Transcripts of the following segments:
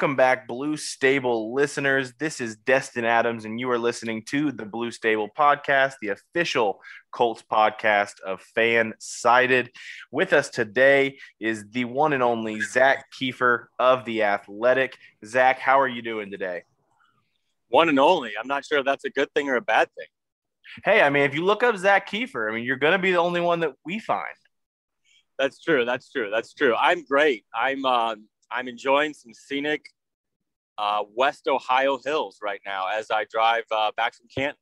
Welcome back, Blue Stable listeners. This is Destin Adams, and you are listening to the Blue Stable podcast, the official Colts podcast of Fan Sided. With us today is the one and only Zak Keefer of The Athletic. Zak, how are you doing today? One and only. I'm not sure if that's a good thing or a bad thing. Hey, I mean, if you look up Zak Keefer, I mean, you're going to be the only one that we find. That's true. That's true. That's true. I'm great. I'm uh, I'm enjoying some scenic uh, West Ohio hills right now as I drive uh, back from Canton.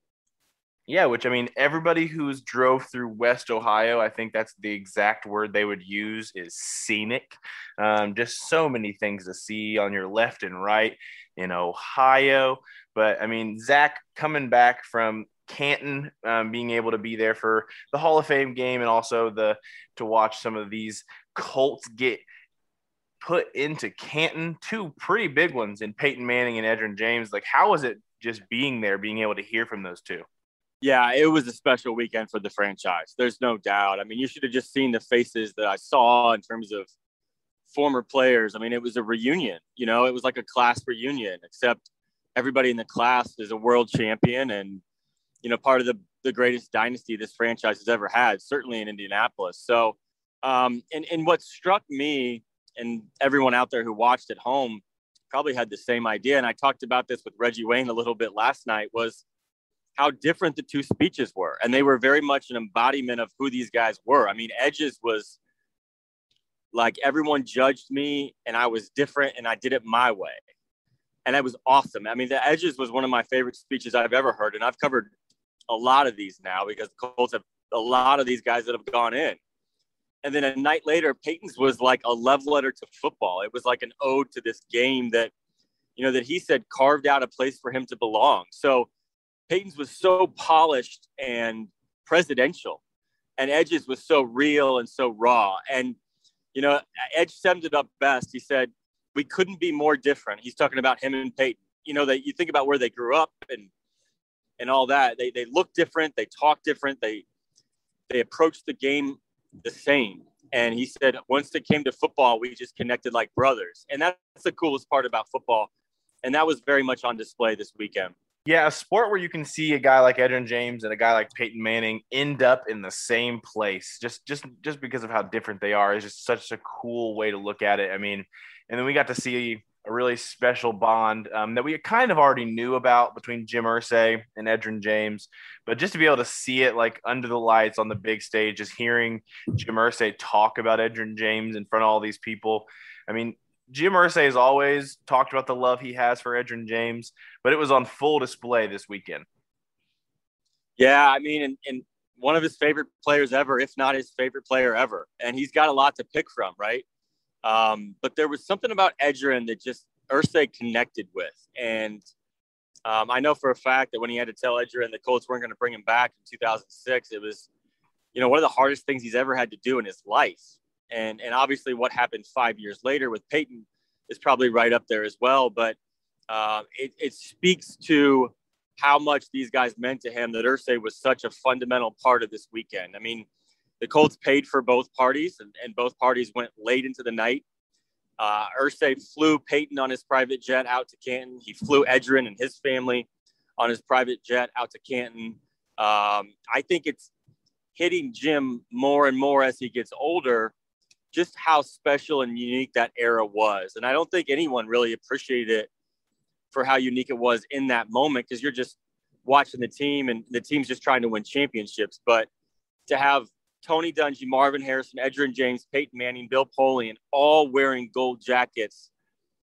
Yeah, which I mean, everybody who's drove through West Ohio, I think that's the exact word they would use is scenic. Um, just so many things to see on your left and right in Ohio. But I mean, Zak coming back from Canton, um, being able to be there for the Hall of Fame game and also the to watch some of these Colts get put into Canton, two pretty big ones in Peyton Manning and Edgerrin James. Like, how was it just being there, being able to hear from those two? Yeah, it was a special weekend for the franchise. There's no doubt. I mean, you should have just seen the faces that I saw in terms of former players. I mean, it was a reunion. You know, it was like a class reunion, except everybody in the class is a world champion and, you know, part of the, the greatest dynasty this franchise has ever had, certainly in Indianapolis. So, um, and, and what struck me and everyone out there who watched at home probably had the same idea. And I talked about this with Reggie Wayne a little bit last night was how different the two speeches were. And they were very much an embodiment of who these guys were. I mean, Edges was like everyone judged me and I was different and I did it my way. And that was awesome. I mean, the Edges was one of my favorite speeches I've ever heard. And I've covered a lot of these now because the Colts have a lot of these guys that have gone in. And then a night later, Peyton's was like a love letter to football. It was like an ode to this game that, you know, that he said carved out a place for him to belong. So Peyton's was so polished and presidential, and Edge's was so real and so raw. And, you know, Edge summed it up best. He said, We couldn't be more different. He's talking about him and Peyton. You know, that you think about where they grew up and and all that. They they look different, they talk different, they they approach the game the same. And he said, once it came to football, we just connected like brothers. And that's the coolest part about football. And that was very much on display this weekend. Yeah, a sport where you can see a guy like Edgerrin James and a guy like Peyton Manning end up in the same place, just just just because of how different they are, is just such a cool way to look at it. I mean, and then we got to see really special bond um, that we kind of already knew about between Jim Irsay and Edgerrin James, but just to be able to see it like under the lights on the big stage, just hearing Jim Irsay talk about Edgerrin James in front of all these people. I mean, Jim Irsay has always talked about the love he has for Edgerrin James, but it was on full display this weekend. Yeah, I mean, and, and one of his favorite players ever, if not his favorite player ever. And he's got a lot to pick from, right? Um, but there was something about Edgerrin that just Irsay connected with. And um, I know for a fact that when he had to tell Edgerrin the Colts weren't going to bring him back in 2006, it was, you know, one of the hardest things he's ever had to do in his life. And, and obviously what happened five years later with Peyton is probably right up there as well. But uh, it, it speaks to how much these guys meant to him that Irsay was such a fundamental part of this weekend. I mean, the Colts paid for both parties, and, and both parties went late into the night. Uh, Irsay flew Peyton on his private jet out to Canton. He flew Edgerrin and his family on his private jet out to Canton. Um, I think it's hitting Jim more and more as he gets older, just how special and unique that era was. And I don't think anyone really appreciated it for how unique it was in that moment because you're just watching the team and the team's just trying to win championships. But to have Tony Dungy, Marvin Harrison, Edgerrin James, Peyton Manning, Bill Polian, all wearing gold jackets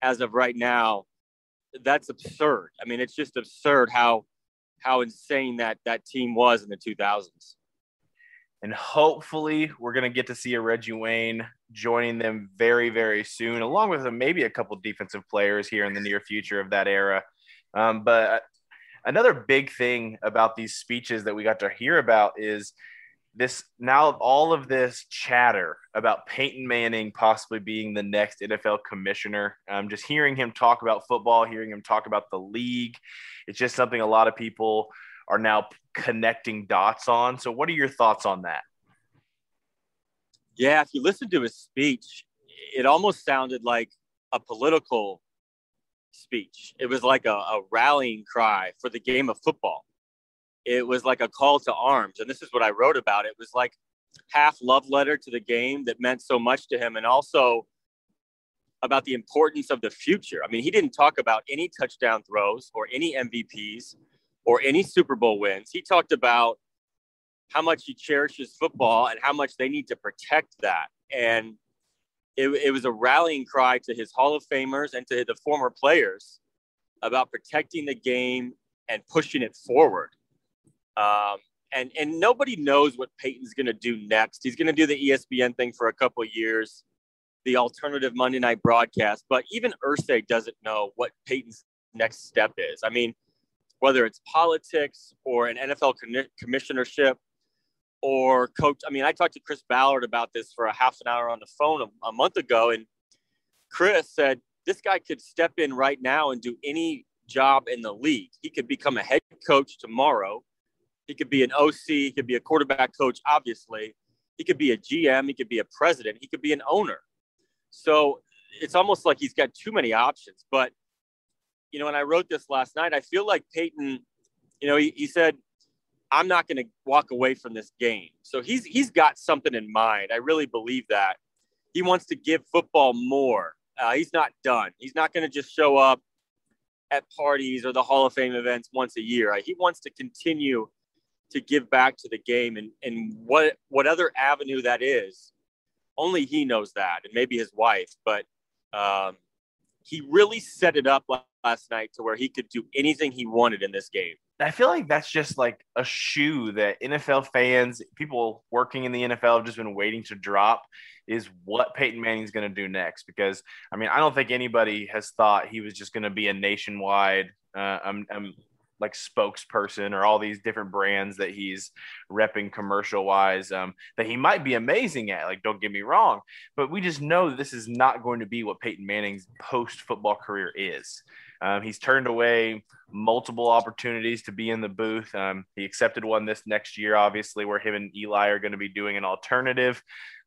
as of right now, that's absurd. I mean, it's just absurd how how insane that that team was in the 2000s. And hopefully, we're going to get to see a Reggie Wayne joining them very, very soon, along with maybe a couple defensive players here in the near future of that era. Um, but another big thing about these speeches that we got to hear about is this now all of this chatter about Peyton Manning possibly being the next NFL commissioner. Um, just hearing him talk about football, hearing him talk about the league, it's just something a lot of people are now connecting dots on. So, what are your thoughts on that? Yeah, if you listen to his speech, it almost sounded like a political speech. It was like a, a rallying cry for the game of football. It was like a call to arms. And this is what I wrote about. It was like half love letter to the game that meant so much to him and also about the importance of the future. I mean, he didn't talk about any touchdown throws or any MVPs or any Super Bowl wins. He talked about how much he cherishes football and how much they need to protect that. And it, it was a rallying cry to his Hall of Famers and to the former players about protecting the game and pushing it forward. Um, and and nobody knows what Peyton's going to do next. He's going to do the ESPN thing for a couple years, the alternative Monday night broadcast. But even Irsay doesn't know what Peyton's next step is. I mean, whether it's politics or an NFL commissionership or coach. I mean, I talked to Chris Ballard about this for a half an hour on the phone a, a month ago, and Chris said this guy could step in right now and do any job in the league. He could become a head coach tomorrow. He could be an OC. He could be a quarterback coach, obviously. He could be a GM. He could be a president. He could be an owner. So it's almost like he's got too many options. But you know, when I wrote this last night, I feel like Peyton, you know, he, he said, I'm not going to walk away from this game. So he's he's got something in mind. I really believe that. He wants to give football more. Uh, he's not done. He's not going to just show up at parties or the Hall of Fame events once a year. He wants to continue to give back to the game and, and what what other avenue that is. Only he knows that, and maybe his wife. But um, he really set it up last night to where he could do anything he wanted in this game. I feel like that's just like a shoe that NFL fans, people working in the NFL have just been waiting to drop is what Peyton Manning's going to do next. Because, I mean, I don't think anybody has thought he was just going to be a nationwide uh, um, um, like spokesperson or all these different brands that he's repping commercial wise um, that he might be amazing at. Like, don't get me wrong, but we just know that this is not going to be what Peyton Manning's post football career is. Um, he's turned away multiple opportunities to be in the booth. Um, he accepted one this next year, obviously, where him and Eli are going to be doing an alternative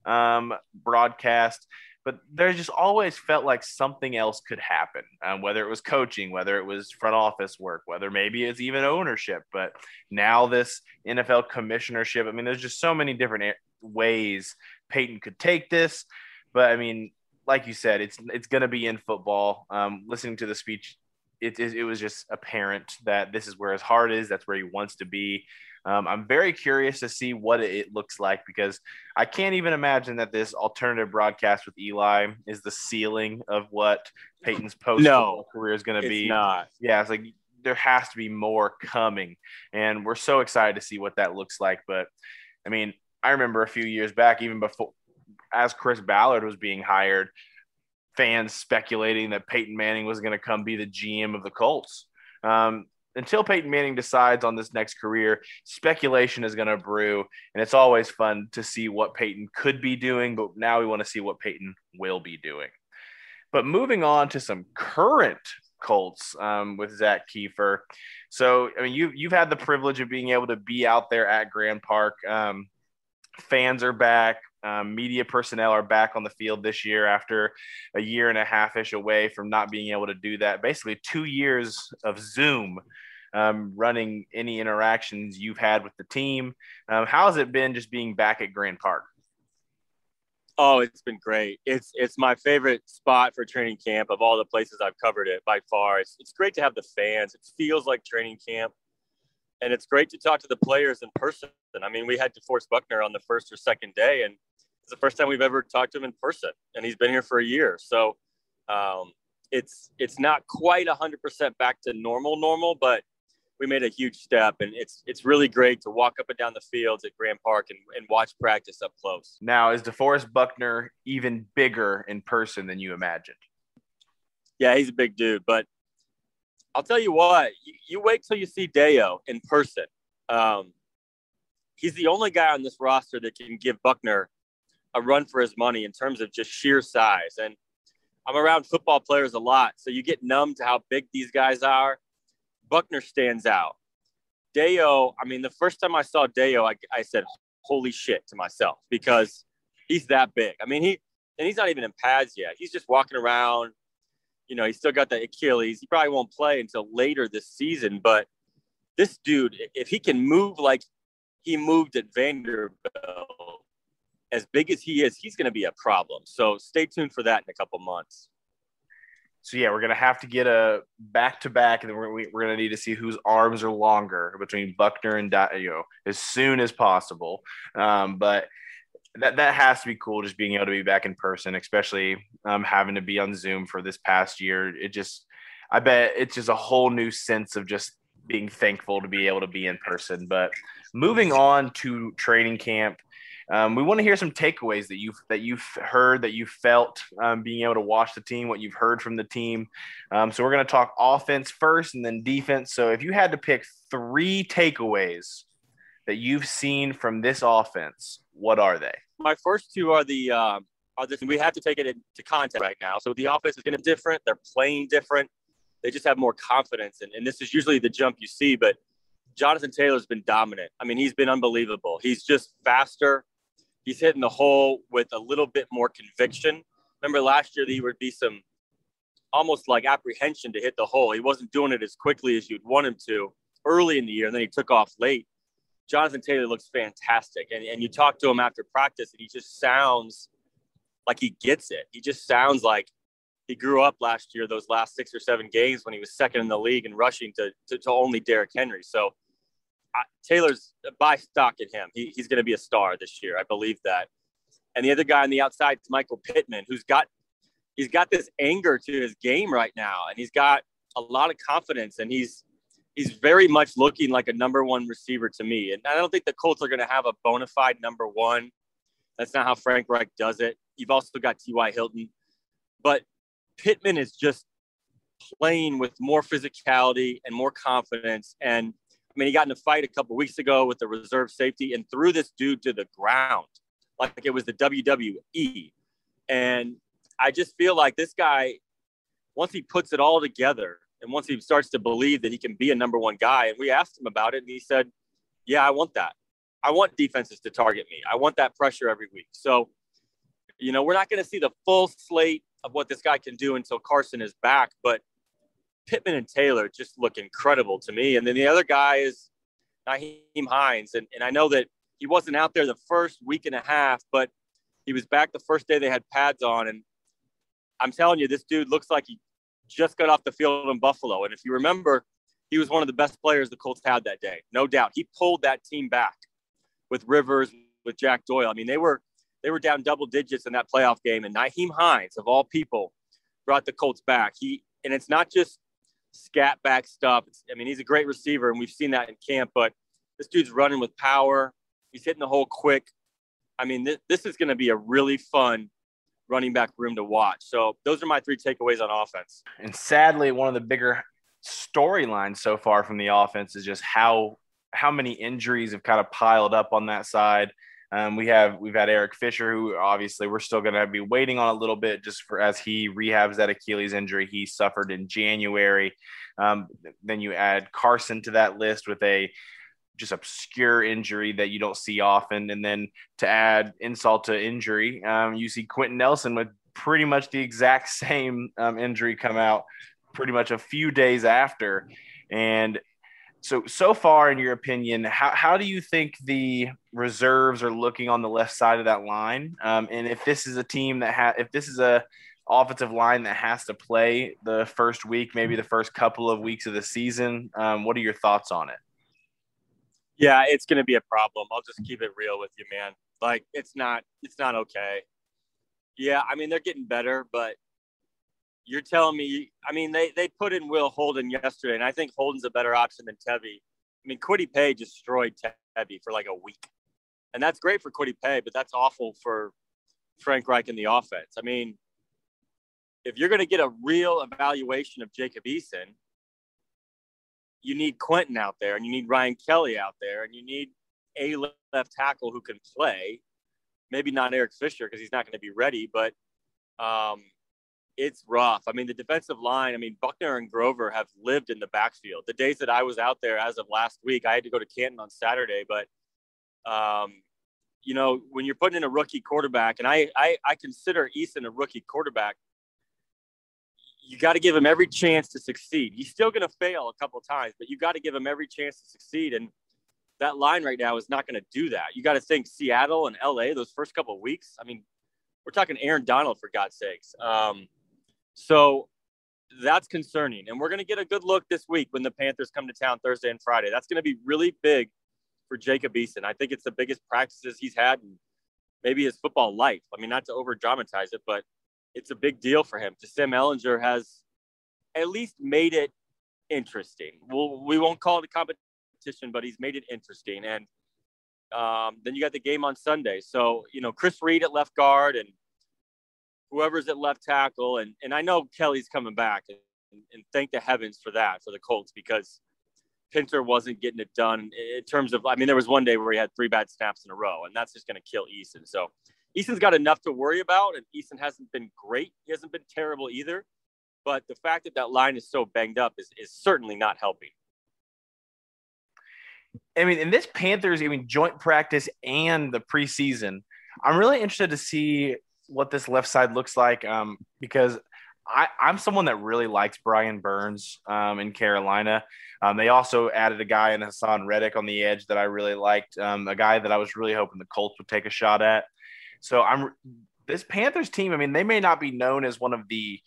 um, broadcast but there just always felt like something else could happen, um, whether it was coaching, whether it was front office work, whether maybe it's even ownership. But now this NFL commissionership, I mean, there's just so many different ways Peyton could take this. But I mean, like you said, it's it's going to be in football. Um, listening to the speech, it, it, it was just apparent that this is where his heart is. That's where he wants to be. Um, I'm very curious to see what it looks like because I can't even imagine that this alternative broadcast with Eli is the ceiling of what Peyton's post no, career is going to be. Not. Yeah, it's like there has to be more coming, and we're so excited to see what that looks like. But I mean, I remember a few years back, even before as Chris Ballard was being hired, fans speculating that Peyton Manning was going to come be the GM of the Colts. Um, until Peyton Manning decides on this next career, speculation is going to brew, and it's always fun to see what Peyton could be doing. But now we want to see what Peyton will be doing. But moving on to some current Colts um, with Zak Keefer. So, I mean, you you've had the privilege of being able to be out there at Grand Park. Um, fans are back. Um, media personnel are back on the field this year after a year and a half ish away from not being able to do that. Basically, two years of Zoom um, running any interactions you've had with the team. Um, how has it been just being back at Grand Park? Oh, it's been great. It's it's my favorite spot for training camp of all the places I've covered it by far. It's it's great to have the fans. It feels like training camp, and it's great to talk to the players in person. I mean, we had DeForest Buckner on the first or second day, and the first time we've ever talked to him in person, and he's been here for a year. So um, it's it's not quite hundred percent back to normal normal, but we made a huge step, and it's it's really great to walk up and down the fields at Grand Park and, and watch practice up close. Now, is DeForest Buckner even bigger in person than you imagined? Yeah, he's a big dude, but I'll tell you what, you, you wait till you see Dayo in person. Um, he's the only guy on this roster that can give Buckner a run for his money in terms of just sheer size. And I'm around football players a lot, so you get numb to how big these guys are. Buckner stands out. Dayo, I mean, the first time I saw Dayo, I, I said, holy shit to myself because he's that big. I mean, he, and he's not even in pads yet. He's just walking around. You know, he's still got the Achilles. He probably won't play until later this season. But this dude, if he can move like he moved at Vanderbilt, as big as he is, he's going to be a problem. So stay tuned for that in a couple months so yeah, we're gonna have to get a back to back, and then we're, we're gonna need to see whose arms are longer between Buckner and Dayo as soon as possible. Um, but that that has to be cool, just being able to be back in person, especially um, having to be on Zoom for this past year. It just, I bet it's just a whole new sense of just being thankful to be able to be in person. But moving on to training camp. Um, we want to hear some takeaways that you've that you've heard, that you felt um, being able to watch the team, what you've heard from the team. Um, so we're going to talk offense first, and then defense. So if you had to pick three takeaways that you've seen from this offense, what are they? My first two are the um, are this. We have to take it into context right now. So the offense is going to be different. They're playing different. They just have more confidence, and, and this is usually the jump you see, but. Jonathan Taylor's been dominant. I mean, he's been unbelievable. He's just faster he's hitting the hole with a little bit more conviction. Remember last year, there would be some almost like apprehension to hit the hole. He wasn't doing it as quickly as you'd want him to early in the year, and then he took off late. Jonathan Taylor looks fantastic. And, and you talk to him after practice, and he just sounds like he gets it. He just sounds like he grew up last year, those last six or seven games when he was second in the league and rushing to, to, to only Derrick Henry. So Taylor's uh, buy stock in him. He, he's going to be a star this year. I believe that. And the other guy on the outside is Michael Pittman, who's got he's got this anger to his game right now, and he's got a lot of confidence, and he's he's very much looking like a number one receiver to me. And I don't think the Colts are going to have a bona fide number one. That's not how Frank Reich does it. You've also got T.Y. Hilton, but Pittman is just playing with more physicality and more confidence and I mean, he got in a fight a couple weeks ago with the reserve safety and threw this dude to the ground like it was the WWE. And I just feel like this guy, once he puts it all together and once he starts to believe that he can be a number one guy, and we asked him about it, and he said, Yeah, I want that. I want defenses to target me. I want that pressure every week. So, you know, we're not going to see the full slate of what this guy can do until Carson is back, but Pittman and Taylor just look incredible to me. And then the other guy is Nyheim Hines. And, and I know that he wasn't out there the first week and a half, but he was back the first day they had pads on. And I'm telling you, this dude looks like he just got off the field in Buffalo. And if you remember, he was one of the best players the Colts had that day, no doubt. He pulled that team back with Rivers, with Jack Doyle. I mean, they were they were down double digits in that playoff game, and Nyheim Hines, of all people, brought the Colts back. He and it's not just scat back stuff. I mean, he's a great receiver, and we've seen that in camp. But this dude's running with power. He's hitting the hole quick. I mean, this, this is going to be a really fun running back room to watch. So those are my three takeaways on offense. And sadly, one of the bigger storylines so far from the offense is just how how many injuries have kind of piled up on that side. Um, we have we've had Eric Fisher, who obviously we're still going to be waiting on a little bit just for as he rehabs that Achilles injury he suffered in January. Um, then you add Carson to that list with a just obscure injury that you don't see often, and then to add insult to injury, um, you see Quenton Nelson with pretty much the exact same um, injury come out pretty much a few days after, and so so far in your opinion how, how do you think the reserves are looking on the left side of that line? Um, and if this is a team that ha- if this is a offensive line that has to play the first week maybe the first couple of weeks of the season um, what are your thoughts on it? Yeah it's going to be a problem. I'll just keep it real with you man. Like it's not it's not okay. Yeah i mean they're getting better but you're telling me, I mean, they, they put in Will Holden yesterday, and I think Holden's a better option than Tevi. I mean, Kwity Paye destroyed Tevi for like a week. And that's great for Kwity Paye, but that's awful for Frank Reich and the offense. I mean, if you're going to get a real evaluation of Jacob Eason, you need Quenton out there, and you need Ryan Kelly out there, and you need a left tackle who can play. Maybe not Eric Fisher because he's not going to be ready, but um, it's rough. I mean, the defensive line, I mean, Buckner and Grover have lived in the backfield. The days that I was out there as of last week, I had to go to Canton on Saturday, but um, you know, when you're putting in a rookie quarterback, and I I, I consider Eason a rookie quarterback, you got to give him every chance to succeed. He's still going to fail a couple times, but you got to give him every chance to succeed. And that line right now is not going to do that. You got to think Seattle and LA those first couple weeks. I mean, we're talking Aaron Donald for God's sakes. Um, so that's concerning. And we're going to get a good look this week when the Panthers come to town Thursday and Friday. That's going to be really big for Jacob Eason. I think it's the biggest practices he's had in maybe his football life. I mean, not to over dramatize it, but it's a big deal for him. Sam Ehlinger has at least made it interesting. We'll, we won't call it a competition, but he's made it interesting. And um, then you got the game on Sunday. So, you know, Chris Reed at left guard and whoever's at left tackle, and and I know Kelly's coming back, and, and thank the heavens for that for the Colts because Pinter wasn't getting it done in terms of. I mean, there was one day where he had three bad snaps in a row, and that's just going to kill Eason. So Eason's got enough to worry about, and Eason hasn't been great. He hasn't been terrible either. But the fact that that line is so banged up is, is certainly not helping. I mean, in this Panthers, I mean, joint practice and the preseason, I'm really interested to see what this left side looks like um, because I, am someone that really likes Brian Burns um, in Carolina. Um, they also added a guy in Haason Reddick on the edge that I really liked, um, a guy that I was really hoping the Colts would take a shot at. So I'm this Panthers team. I mean, they may not be known as one of the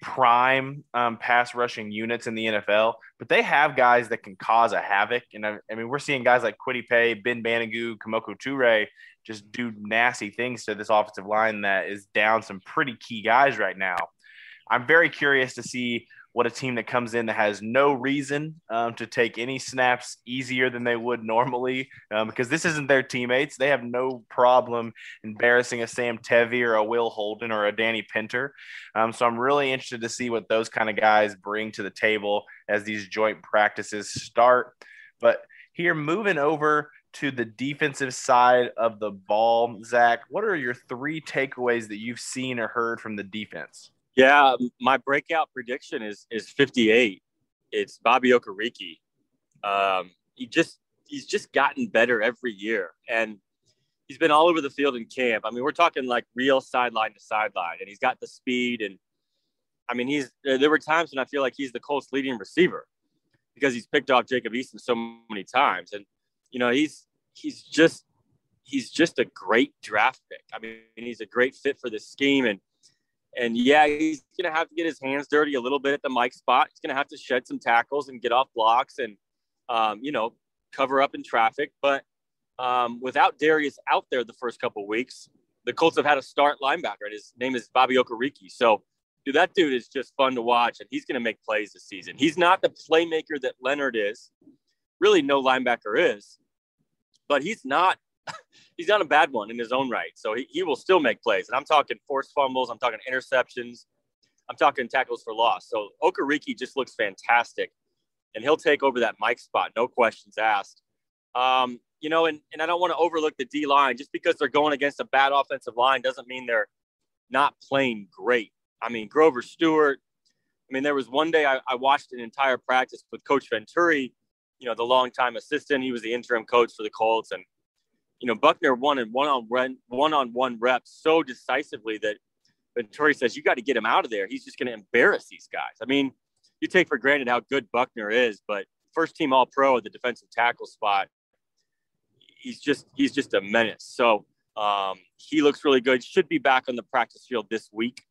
prime um, pass rushing units in the NFL, but they have guys that can cause a havoc. And I, I mean, we're seeing guys like Kwity Paye, Ben Banogu, Kemoko Turay just do nasty things to this offensive line that is down some pretty key guys right now. I'm very curious to see what a team that comes in that has no reason um, to take any snaps easier than they would normally um, because this isn't their teammates. They have no problem embarrassing a Sam Tevi or a Will Holden or a Danny Pinter. Um, so I'm really interested to see what those kind of guys bring to the table as these joint practices start. But here, moving over to the defensive side of the ball, Zak, what are your three takeaways that you've seen or heard from the defense? Yeah, my breakout prediction is is 58. It's Bobby Okereke. Um, he just he's just gotten better every year, and he's been all over the field in camp. I mean, we're talking like real sideline to sideline, and he's got the speed. And I mean, he's there were times when I feel like he's the Colts' leading receiver because he's picked off Jacob Eason so many times, and you know he's he's just he's just a great draft pick. I mean, he's a great fit for this scheme, and and yeah, he's to have to get his hands dirty a little bit at the Mike spot. He's to have to shed some tackles and get off blocks and, um, you know, cover up in traffic. But um, without Darius out there the first couple weeks, the Colts have had a start linebacker, and his name is Bobby Okereke. So dude, that dude is just fun to watch, and he's going to make plays this season. He's not the playmaker that Leonard is. Really, no linebacker is, but he's not. He's not a bad one in his own right. So he, he will still make plays. And I'm talking forced fumbles. I'm talking interceptions. I'm talking tackles for loss. So Okereke just looks fantastic. And he'll take over that Mike spot, no questions asked. Um, you know, and, and I don't want to overlook the D line. Just because they're going against a bad offensive line doesn't mean they're not playing great. I mean, Grover Stewart. I mean, there was one day I, I watched an entire practice with Coach Venturi, you know, the longtime assistant. He was the interim coach for the Colts. And, you know, Buckner won in one on one on one reps so decisively that Venturi says, you got to get him out of there. He's just going to embarrass these guys. I mean, you take for granted how good Buckner is, but first team all pro at the defensive tackle spot, he's just, he's just a menace. So um, he looks really good. Should be back on the practice field this week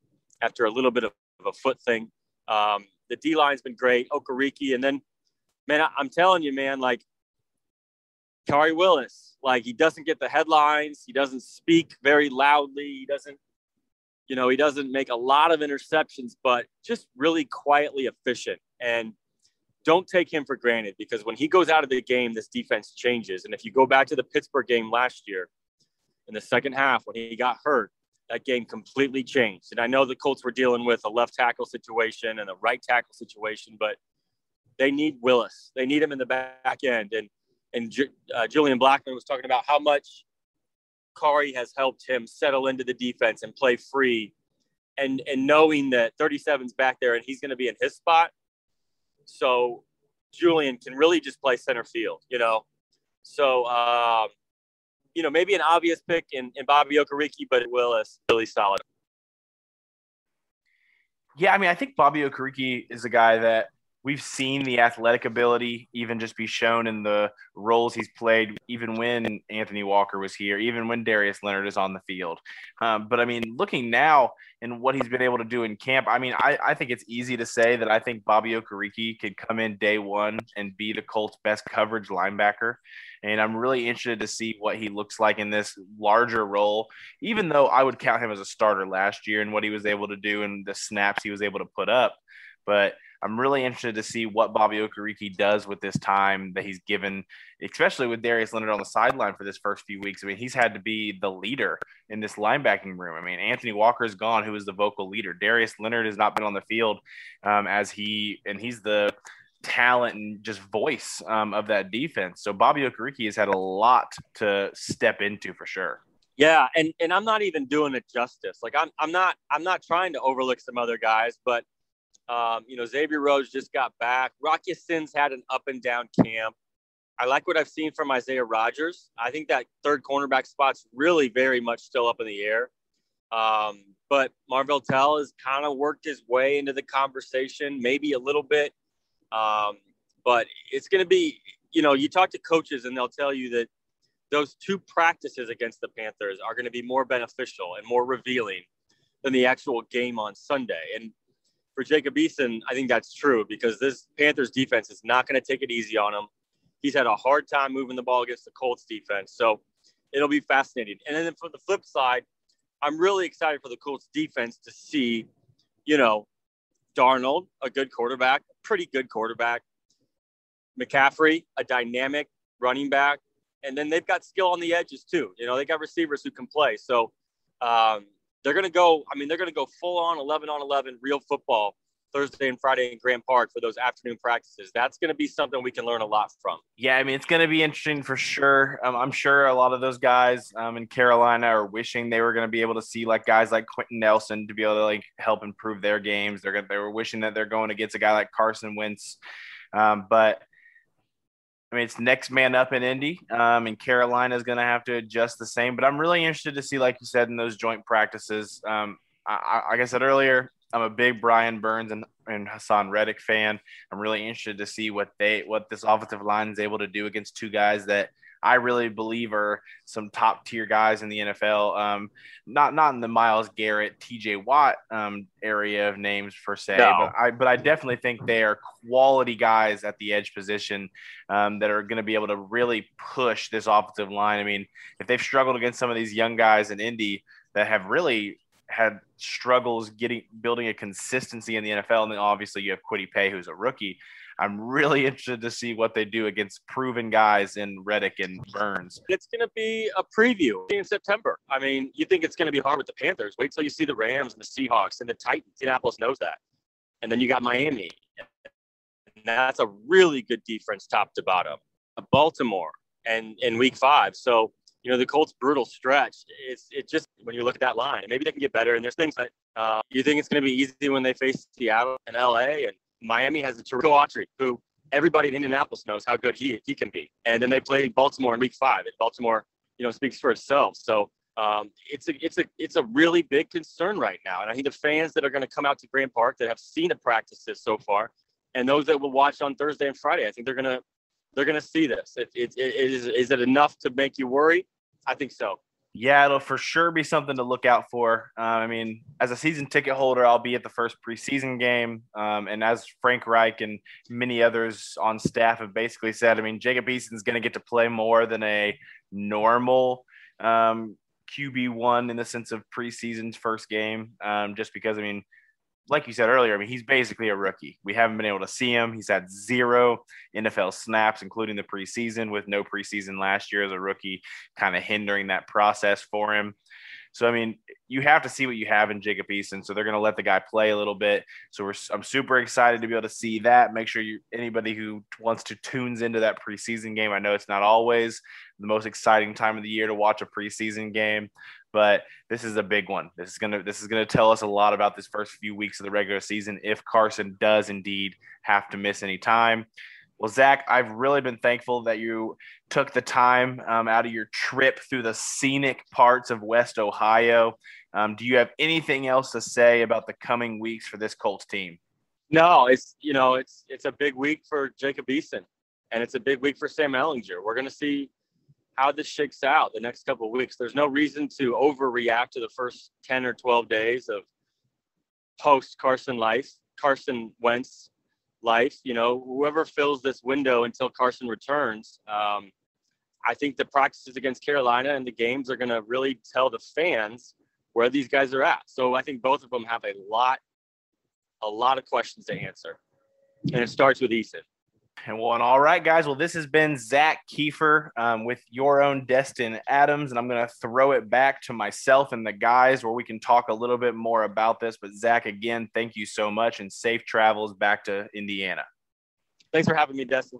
after a little bit of, of a foot thing. Um, the D line's been great. Okereke. And then, man, I, I'm telling you, man, like Khari Willis, like he doesn't get the headlines. He doesn't speak very loudly. He doesn't, you know, he doesn't make a lot of interceptions, but just really quietly efficient. And don't take him for granted because when he goes out of the game, this defense changes. And if you go back to the Pittsburgh game last year in the second half when he got hurt, that game completely changed. And I know the Colts were dealing with a left tackle situation and a right tackle situation, but they need Willis. They need him in the back end. And and uh, Julian Blackmon was talking about how much Khari has helped him settle into the defense and play free, and and knowing that 37's back there and he's going to be in his spot, so Julian can really just play center field, you know. So um, you know, maybe an obvious pick in, in Bobby Okereke, but Willis really solid. Yeah, I mean, I think Bobby Okereke is a guy that we've seen the athletic ability even just be shown in the roles he's played, even when Anthony Walker was here, even when Darius Leonard is on the field. Um, but I mean, looking now and what he's been able to do in camp, I mean, I, I think it's easy to say that I think Bobby Okereke could come in day one and be the Colts' best coverage linebacker and I'm really interested to see what he looks like in this larger role. Even though I would count him as a starter last year and what he was able to do and the snaps he was able to put up, but I'm really interested to see what Bobby Okereke does with this time that he's given, especially with Darius Leonard on the sideline for this first few weeks. I mean, he's had to be the leader in this linebacking room. I mean, Anthony Walker is gone, who is the vocal leader. Darius Leonard has not been on the field um, as he, and he's the talent and just voice um, of that defense. So Bobby Okereke has had a lot to step into for sure. Yeah, and and I'm not even doing it justice. Like I'm I'm not I'm not trying to overlook some other guys, but um, you know Xavier Rhodes just got back. Rocky Ya-Sin's had an up and down camp. I like what I've seen from Isaiah Rodgers. I think that third cornerback spot's really very much still up in the air. Um, but Marvell Tell has kind of worked his way into the conversation, maybe a little bit. Um, but it's going to be, you know, you talk to coaches and they'll tell you that those two practices against the Panthers are going to be more beneficial and more revealing than the actual game on Sunday. And for Jacob Eason, I think that's true because this Panthers defense is not going to take it easy on him. He's had a hard time moving the ball against the Colts defense. So it'll be fascinating. And then for the flip side, I'm really excited for the Colts defense to see, you know, Darnold, a good quarterback, pretty good quarterback. McCaffrey, a dynamic running back. And then they've got skill on the edges too. You know, they got receivers who can play. So um, they're going to go, I mean, they're going to go full on 11 on 11 real football Thursday and Friday in Grand Park for those afternoon practices. That's going to be something we can learn a lot from. Yeah, I mean, it's going to be interesting for sure. Um, I'm sure a lot of those guys um, in Carolina are wishing they were going to be able to see like guys like Quenton Nelson to be able to like help improve their games. They're gonna, they were wishing that they're going against a guy like Carson Wentz, um, but. I mean, it's next man up in Indy, um, and Carolina is going to have to adjust the same. But I'm really interested to see, like you said, in those joint practices. Um, I, like I said earlier, I'm a big Brian Burns and, and Haason Reddick fan. I'm really interested to see what they what this offensive line is able to do against two guys that I really believe are some top tier guys in the NFL. Um, not not in the Myles Garrett, T.J. Watt um, area of names per se, no. but I but I definitely think they are quality guys at the edge position um, that are going to be able to really push this offensive line. I mean, if they've struggled against some of these young guys in Indy that have really had struggles getting building a consistency in the NFL. And then obviously you have Kwity Paye, who's a rookie. I'm really interested to see what they do against proven guys in Reddick and Burns. It's going to be a preview in September. I mean, you think it's going to be hard with the Panthers. Wait till you see the Rams and the Seahawks and the Titans. Indianapolis knows that. And then you got Miami. And that's a really good defense top to bottom. Baltimore and in week five. So, you know, the Colts brutal stretch. It's it just when you look at that line, maybe they can get better. And there's things that uh, you think it's going to be easy when they face Seattle and LA and Miami has a terrific Autry, who everybody in Indianapolis knows how good he he can be. And then they play Baltimore in Week Five, and Baltimore, you know, speaks for itself. So um, it's a it's a it's a really big concern right now. And I think the fans that are going to come out to Grand Park that have seen the practices so far, and those that will watch on Thursday and Friday, I think they're gonna they're gonna see this. It, it, it is is it enough to make you worry? I think so yeah, it'll for sure be something to look out for. Uh, I mean, as a season ticket holder, I'll be at the first preseason game. Um, and as Frank Reich and many others on staff have basically said, I mean, Jacob Eason's going to get to play more than a normal um, QB1 in the sense of preseason's first game, um, just because, I mean, like you said earlier, I mean, he's basically a rookie. We haven't been able to see him. He's had zero NFL snaps, including the preseason, with no preseason last year as a rookie, kind of hindering that process for him. So, I mean, you have to see what you have in Jacob Eason. So they're going to let the guy play a little bit. So we're, I'm super excited to be able to see that. Make sure you, anybody who wants to tunes into that preseason game. I know it's not always the most exciting time of the year to watch a preseason game, but this is a big one. This is gonna this is gonna tell us a lot about this first few weeks of the regular season if Carson does indeed have to miss any time. Well, Zak, I've really been thankful that you took the time um, out of your trip through the scenic parts of West Ohio. Um, do you have anything else to say about the coming weeks for this Colts team? No, it's you know it's it's a big week for Jacob Eason, and it's a big week for Sam Ehlinger. We're going to see how this shakes out the next couple of weeks. There's no reason to overreact to the first 10 or 12 days of post Carson life, Carson Wentz life. You know, whoever fills this window until Carson returns, um, I think the practices against Carolina and the games are going to really tell the fans where these guys are at. So I think both of them have a lot, a lot of questions to answer. And it starts with Eason. And well, and all right, guys. Well, this has been Zak Keefer um, with your own Destin Adams, and I'm going to throw it back to myself and the guys where we can talk a little bit more about this. But Zak, again, thank you so much, and safe travels back to Indiana. Thanks for having me, Destin.